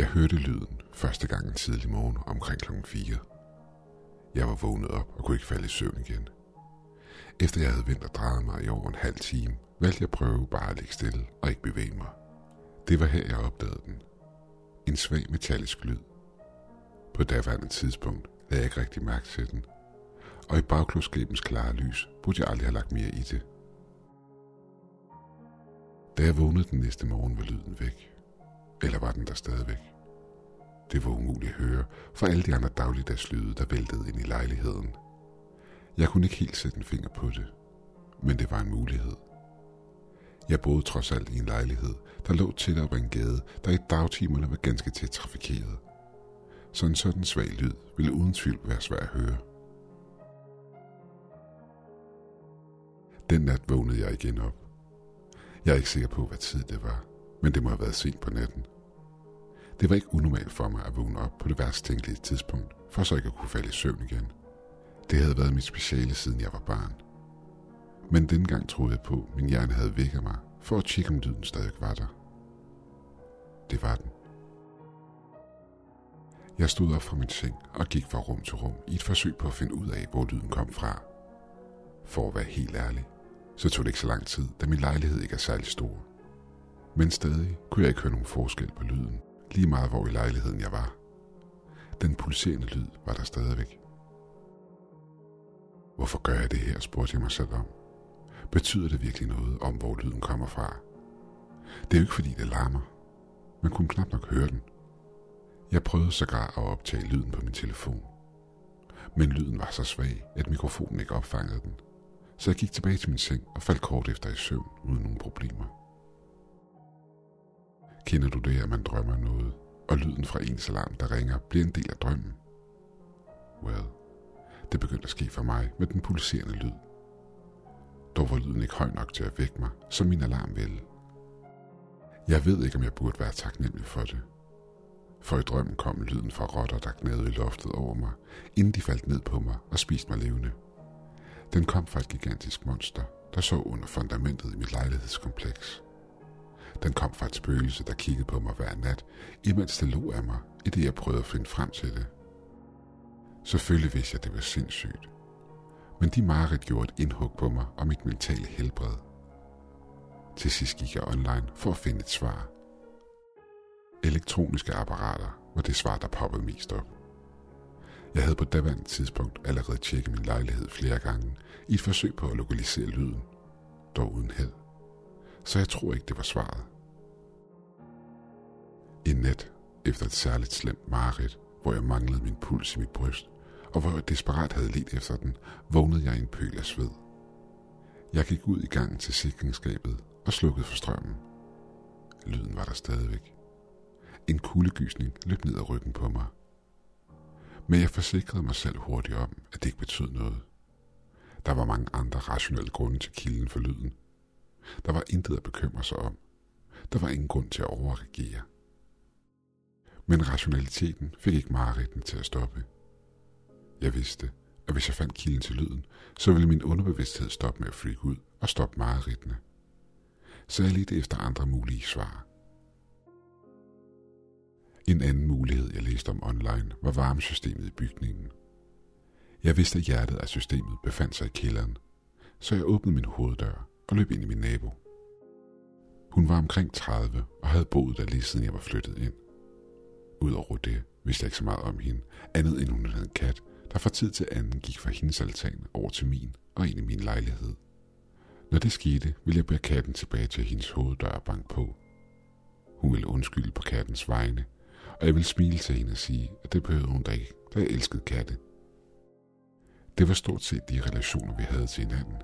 Jeg hørte lyden første gang en tidlig morgen omkring klokken 4. Jeg var vågnet op og kunne ikke falde i søvn igen. Efter jeg havde vendt og drejet mig i over en halv time, valgte jeg at prøve bare at ligge stille og ikke bevæge mig. Det var her, jeg opdagede den. En svag metallisk lyd. På daværende tidspunkt lagde jeg ikke rigtig mærke til den, og i bagklodskabens klare lys burde jeg aldrig have lagt mere i det. Da jeg vågnede den næste morgen, var lyden væk. Eller var den der stadigvæk? Det var umuligt at høre, for alle de andre dagligdags lyde, der væltede ind i lejligheden. Jeg kunne ikke helt sætte en finger på det, men det var en mulighed. Jeg boede trods alt i en lejlighed, der lå tæt op ad en gade, der i dagtimerne var ganske tæt trafikeret. Så en sådan svag lyd ville uden tvivl være svær at høre. Den nat vågnede jeg igen op. Jeg er ikke sikker på, hvad tid det var, men det må have været sent på natten. Det var ikke unormalt for mig at vågne op på det værst tænkelige tidspunkt, for så ikke at kunne falde i søvn igen. Det havde været mit speciale, siden jeg var barn. Men dengang troede jeg på, at min hjerne havde vækket mig, for at tjekke, om lyden stadig var der. Det var den. Jeg stod op fra min seng og gik fra rum til rum i et forsøg på at finde ud af, hvor lyden kom fra. For at være helt ærlig, så tog det ikke så lang tid, da min lejlighed ikke er særlig stor. Men stadig kunne jeg ikke høre nogen forskel på lyden, lige meget hvor i lejligheden jeg var. Den pulserende lyd var der stadigvæk. Hvorfor gør jeg det her, spurgte jeg mig selv om. Betyder det virkelig noget om, hvor lyden kommer fra? Det er jo ikke fordi, det larmer. Man kunne knap nok høre den. Jeg prøvede sågar at optage lyden på min telefon. Men lyden var så svag, at mikrofonen ikke opfangede den. Så jeg gik tilbage til min seng og faldt kort efter i søvn uden nogen problemer. Kender du det, at man drømmer noget, og lyden fra ens alarm, der ringer, bliver en del af drømmen? Well, det begyndte at ske for mig med den pulserende lyd. Dog var lyden ikke høj nok til at vække mig, som min alarm ville. Jeg ved ikke, om jeg burde være taknemmelig for det. For i drømmen kom lyden fra rotter, der gnavede i loftet over mig, inden de faldt ned på mig og spiste mig levende. Den kom fra et gigantisk monster, der så under fundamentet i mit lejlighedskompleks. Den kom fra et spøgelse, der kiggede på mig hver nat, imens det lå af mig, i det jeg prøvede at finde frem til det. Selvfølgelig vidste jeg, det var sindssygt. Men de mareridt gjorde et indhug på mig og mit mentale helbred. Til sidst gik jeg online for at finde et svar. Elektroniske apparater var det svar, der poppede mest op. Jeg havde på daværende tidspunkt allerede tjekket min lejlighed flere gange i et forsøg på at lokalisere lyden, dog uden held. Så jeg tror ikke, det var svaret. En nat, efter et særligt slemt mareridt, hvor jeg manglede min puls i mit bryst, og hvor jeg desperat havde let efter den, vågnede jeg i en pøl af sved. Jeg gik ud i gangen til sikringsskabet og slukkede for strømmen. Lyden var der stadigvæk. En kuldegysning løb ned ad ryggen på mig. Men jeg forsikrede mig selv hurtigt om, at det ikke betød noget. Der var mange andre rationelle grunde til kilden for lyden. Der var intet at bekymre sig om. Der var ingen grund til at overreagere. Men rationaliteten fik ikke mareridten til at stoppe. Jeg vidste, at hvis jeg fandt kilden til lyden, så ville min underbevidsthed stoppe med at freak ud og stoppe mareridtene. Så jeg ledte efter andre mulige svar. En anden mulighed, jeg læste om online, var varmesystemet i bygningen. Jeg vidste, at hjertet af systemet befandt sig i kælderen, så jeg åbnede min hoveddør og løb ind i min nabo. Hun var omkring 30 og havde boet der lige siden jeg var flyttet ind. Udover det vidste jeg ikke så meget om hende, andet end hun havde en kat, der fra tid til anden gik fra hendes altan over til min og ind i min lejlighed. Når det skete, ville jeg bære katten tilbage til hendes hoveddør og banke på. Hun ville undskylde på kattens vegne, og jeg ville smile til hende og sige, at det behøvede hun da ikke, da jeg elskede katte. Det var stort set de relationer, vi havde til hinanden.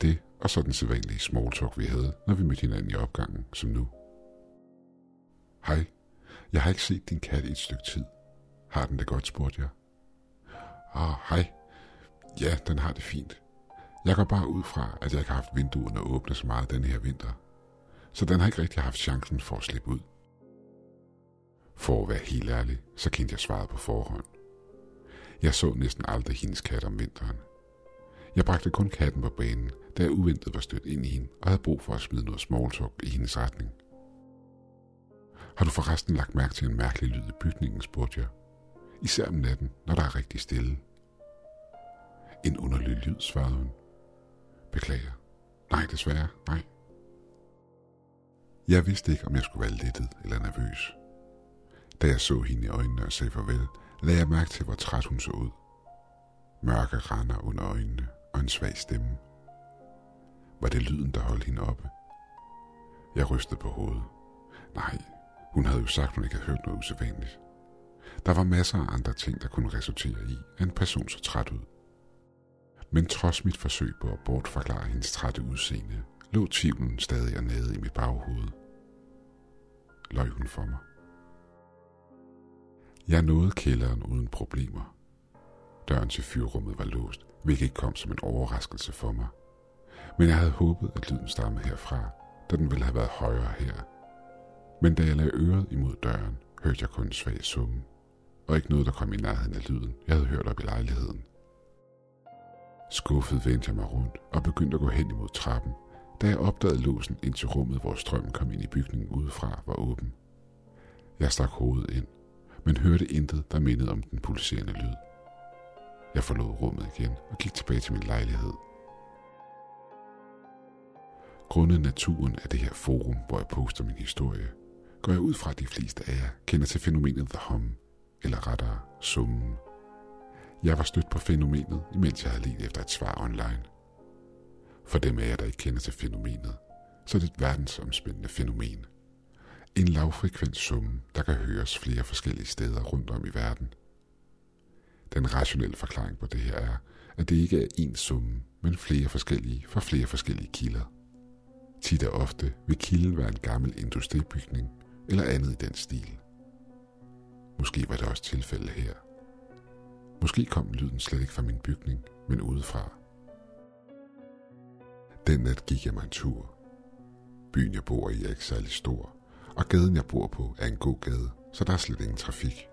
Det og så den sædvanlige small talk, vi havde, når vi mødte hinanden i opgangen, som nu. Hej, jeg har ikke set din kat i et stykke tid. Har den det godt, spurgte jeg. Ah, hej. Ja, den har det fint. Jeg går bare ud fra, at jeg ikke har haft vinduerne åbne så meget denne her vinter. Så den har ikke rigtig haft chancen for at slippe ud. For at være helt ærlig, så kendte jeg svaret på forhånd. Jeg så næsten aldrig hendes kat om vinteren. Jeg bragte kun katten på banen, da jeg uventet var stødt ind i hende og havde brug for at smide noget smalltalk i hendes retning. Har du forresten lagt mærke til en mærkelig lyd i bygningen, spurgte jeg. Især om natten, når der er rigtig stille. En underlig lyd, svarede hun. Beklager. Nej, desværre, nej. Jeg vidste ikke, om jeg skulle være lettet eller nervøs. Da jeg så hende i øjnene og sagde farvel, lagde jeg mærke til, hvor træt hun så ud. Mørke render under øjnene og en svag stemme. Var det lyden, der holdt hende oppe? Jeg rystede på hovedet. Nej, hun havde jo sagt, at hun ikke havde hørt noget usædvanligt. Der var masser af andre ting, der kunne resultere i, at en person så træt ud. Men trods mit forsøg på at bortforklare hendes trætte udseende, lå tvivlen stadig og nede i mit baghoved. Løg hun for mig. Jeg nåede kælderen uden problemer. Døren til fyrrummet var låst, hvilket ikke kom som en overraskelse for mig. Men jeg havde håbet, at lyden stammede herfra, da den ville have været højere her. Men da jeg lagde øret imod døren, hørte jeg kun en svag summe, og ikke noget, der kom i nærheden af lyden, jeg havde hørt op i lejligheden. Skuffet vendte jeg mig rundt og begyndte at gå hen imod trappen, da jeg opdagede låsen ind til rummet, hvor strømmen kom ind i bygningen udefra, var åben. Jeg stak hovedet ind, men hørte intet, der mindede om den pulserende lyd. Jeg forlod rummet igen og gik tilbage til min lejlighed. Grundet naturen af det her forum, hvor jeg poster min historie, går jeg ud fra, at de fleste af jer kender til fænomenet The Hum, eller rettere summen. Jeg var stødt på fænomenet, imens jeg havde let efter et svar online. For dem af jer, der ikke kender til fænomenet, så er det et verdensomspændende fænomen. En lavfrekvent summe, der kan høres flere forskellige steder rundt om i verden. Den rationelle forklaring på det her er, at det ikke er én summe, men flere forskellige fra flere forskellige kilder. Tit og ofte vil kilden være en gammel industribygning eller andet i den stil. Måske var det også tilfælde her. Måske kom lyden slet ikke fra min bygning, men udefra. Den nat gik jeg mig en tur. Byen jeg bor i er ikke særlig stor, og gaden jeg bor på er en god gade, så der er slet ingen trafik.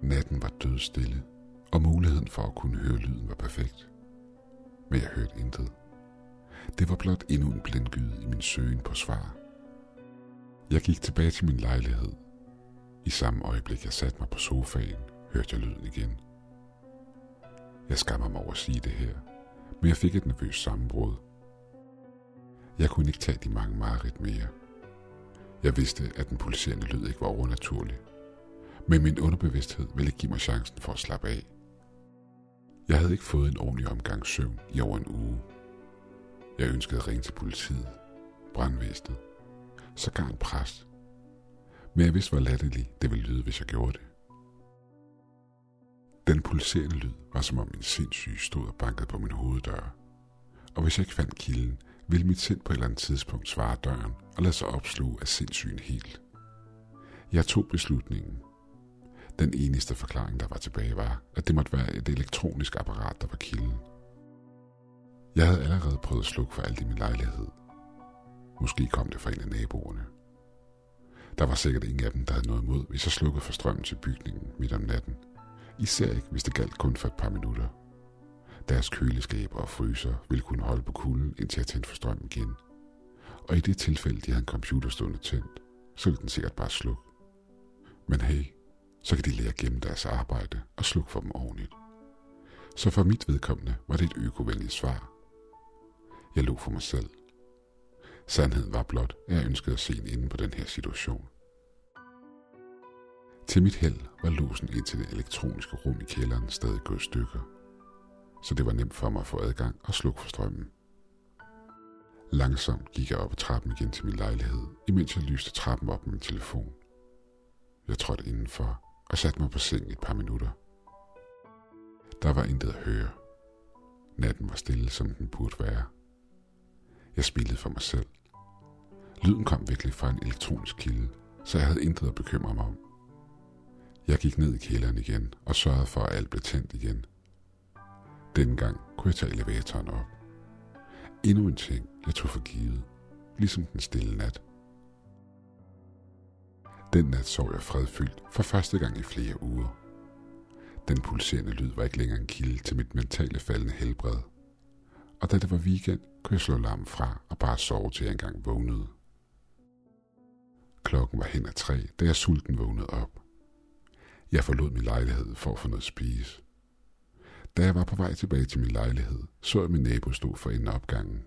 Natten var dødstille, og muligheden for at kunne høre lyden var perfekt. Men jeg hørte intet. Det var blot endnu en blindgyde i min søgen på svar. Jeg gik tilbage til min lejlighed. I samme øjeblik jeg satte mig på sofaen, hørte jeg lyden igen. Jeg skammer mig over at sige det her, men jeg fik et nervøst sammenbrud. Jeg kunne ikke tage de mange mareridt mere. Jeg vidste, at den pulserende lyd ikke var overnaturlig, men min underbevidsthed ville give mig chancen for at slappe af. Jeg havde ikke fået en ordentlig omgang søvn i over en uge. Jeg ønskede at ringe til politiet, brandvæsenet, sågar en præst. Men jeg vidste, hvor latterligt det ville lyde, hvis jeg gjorde det. Den pulserende lyd var som om min sindssyge stod og bankede på min hoveddør. Og hvis jeg ikke fandt kilden, ville mit sind på et eller andet tidspunkt svare døren og lade sig opsluge af sindssygen helt. Jeg tog beslutningen. Den eneste forklaring, der var tilbage, var, at det måtte være et elektronisk apparat, der var kilden. Jeg havde allerede prøvet at slukke for alt i min lejlighed. Måske kom det fra en af naboerne. Der var sikkert ingen af dem, der havde noget imod, hvis jeg slukkede for strømmen til bygningen midt om natten. Især ikke, hvis det galt kun for et par minutter. Deres køleskaber og fryser ville kunne holde på kulden, indtil jeg tændte for strømmen igen. Og i det tilfælde, de havde en computer stående tændt, så ville den sikkert bare slukke. Men hey, så kan de lære gennem deres arbejde og slukke for dem ordentligt. Så for mit vedkommende var det et økovenligt svar. Jeg lå for mig selv. Sandheden var blot, at jeg ønskede at se en ende på den her situation. Til mit held var låsen ind til det elektroniske rum i kælderen stadig gået stykker, så det var nemt for mig at få adgang og slukke for strømmen. Langsomt gik jeg op ad trappen igen til min lejlighed, imens jeg lyste trappen op med min telefon. Jeg trådte indenfor og satte mig på seng et par minutter. Der var intet at høre. Natten var stille, som den burde være. Jeg smilede for mig selv. Lyden kom virkelig fra en elektronisk kilde, så jeg havde intet at bekymre mig om. Jeg gik ned i kælderen igen og sørgede for, at alt blev tændt igen. Denne gang kunne jeg tage elevatoren op. Endnu en ting, jeg tog for givet, ligesom den stille nat. Den nat sov jeg fredfyldt for første gang i flere uger. Den pulserende lyd var ikke længere en kilde til mit mentale faldende helbred. Og da det var weekend, kunne jeg slå larmen fra og bare sove til jeg engang vågnede. Klokken var hen ad tre, da jeg sulten vågnede op. Jeg forlod min lejlighed for at få noget at spise. Da jeg var på vej tilbage til min lejlighed, så jeg min nabo stå for enden af opgangen.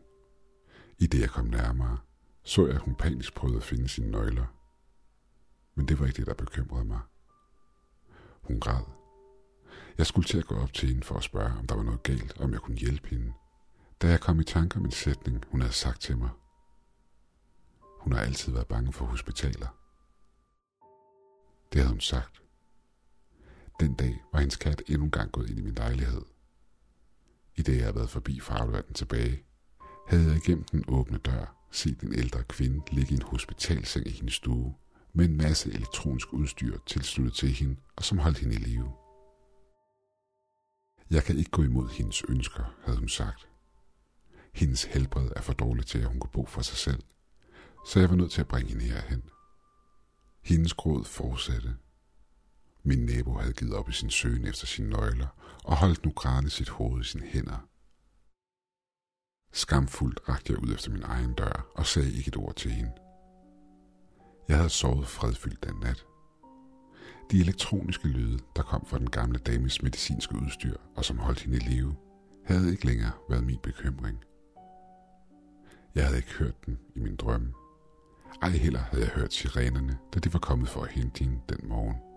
I det jeg kom nærmere, så jeg, at hun panisk prøvede at finde sine nøgler. Men det var ikke det, der bekymrede mig. Hun græd. Jeg skulle til at gå op til hende for at spørge, om der var noget galt, om jeg kunne hjælpe hende. Da jeg kom i tanke om en sætning, hun havde sagt til mig. Hun har altid været bange for hospitaler. Det havde hun sagt. Den dag var hendes kat endnu en gang gået ind i min lejlighed. I det jeg havde været forbi for at aflevere den tilbage, havde jeg igennem den åbne dør set en ældre kvinde ligge i en hospitalseng i hendes stue, med en masse elektronisk udstyr tilsluttet til hende, og som holdt hende i live. Jeg kan ikke gå imod hendes ønsker, havde hun sagt. Hendes helbred er for dårligt til, at hun kunne bo for sig selv, så jeg var nødt til at bringe hende herhen. Hendes gråd fortsatte. Min nabo havde givet op i sin søgen efter sine nøgler og holdt nu grædende sit hoved i sine hænder. Skamfuldt rakte jeg ud efter min egen dør og sagde ikke et ord til hende. Jeg havde sovet fredfyldt den nat. De elektroniske lyde, der kom fra den gamle dames medicinske udstyr og som holdt hende i live, havde ikke længere været min bekymring. Jeg havde ikke hørt den i min drømme. Ej heller havde jeg hørt sirenerne, da de var kommet for at hente hende den morgen.